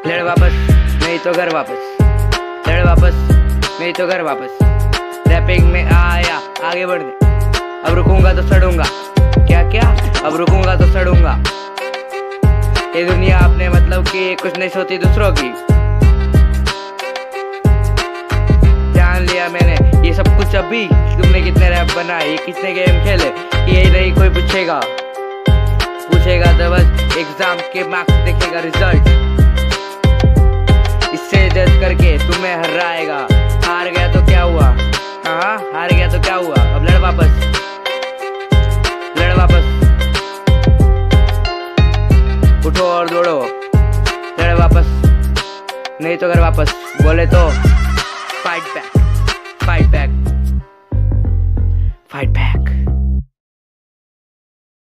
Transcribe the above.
तो घर वापस। लड़ वापस, नहीं तो घर वापस। रैपिंग में आया आगे बढ़ने अब रुकूँगा तो सड़ूँगा। क्या क्या अब रुकूँगा तो सड़ूँगा। ये दुनिया अपने मतलब की, कुछ नहीं सोती दूसरों की। जान लिया मैंने, ये सब कुछ अभी। तुमने कितने रैप बनाए कितने गेम खेले, ये नहीं कोई पूछेगा। पूछेगा तो बस एग्ज़ाम के मार्क्स देखेगा रिज़ल्ट जज करके तुम्हें हराएगा। हार गया तो क्या हुआ? हाँ हार गया तो क्या हुआ? अब लड़ वापस। लड़ वापस। उठो और दौड़ो। लड़ वापस। नहीं तो घर वापस। बोले तो fight back fight back fight back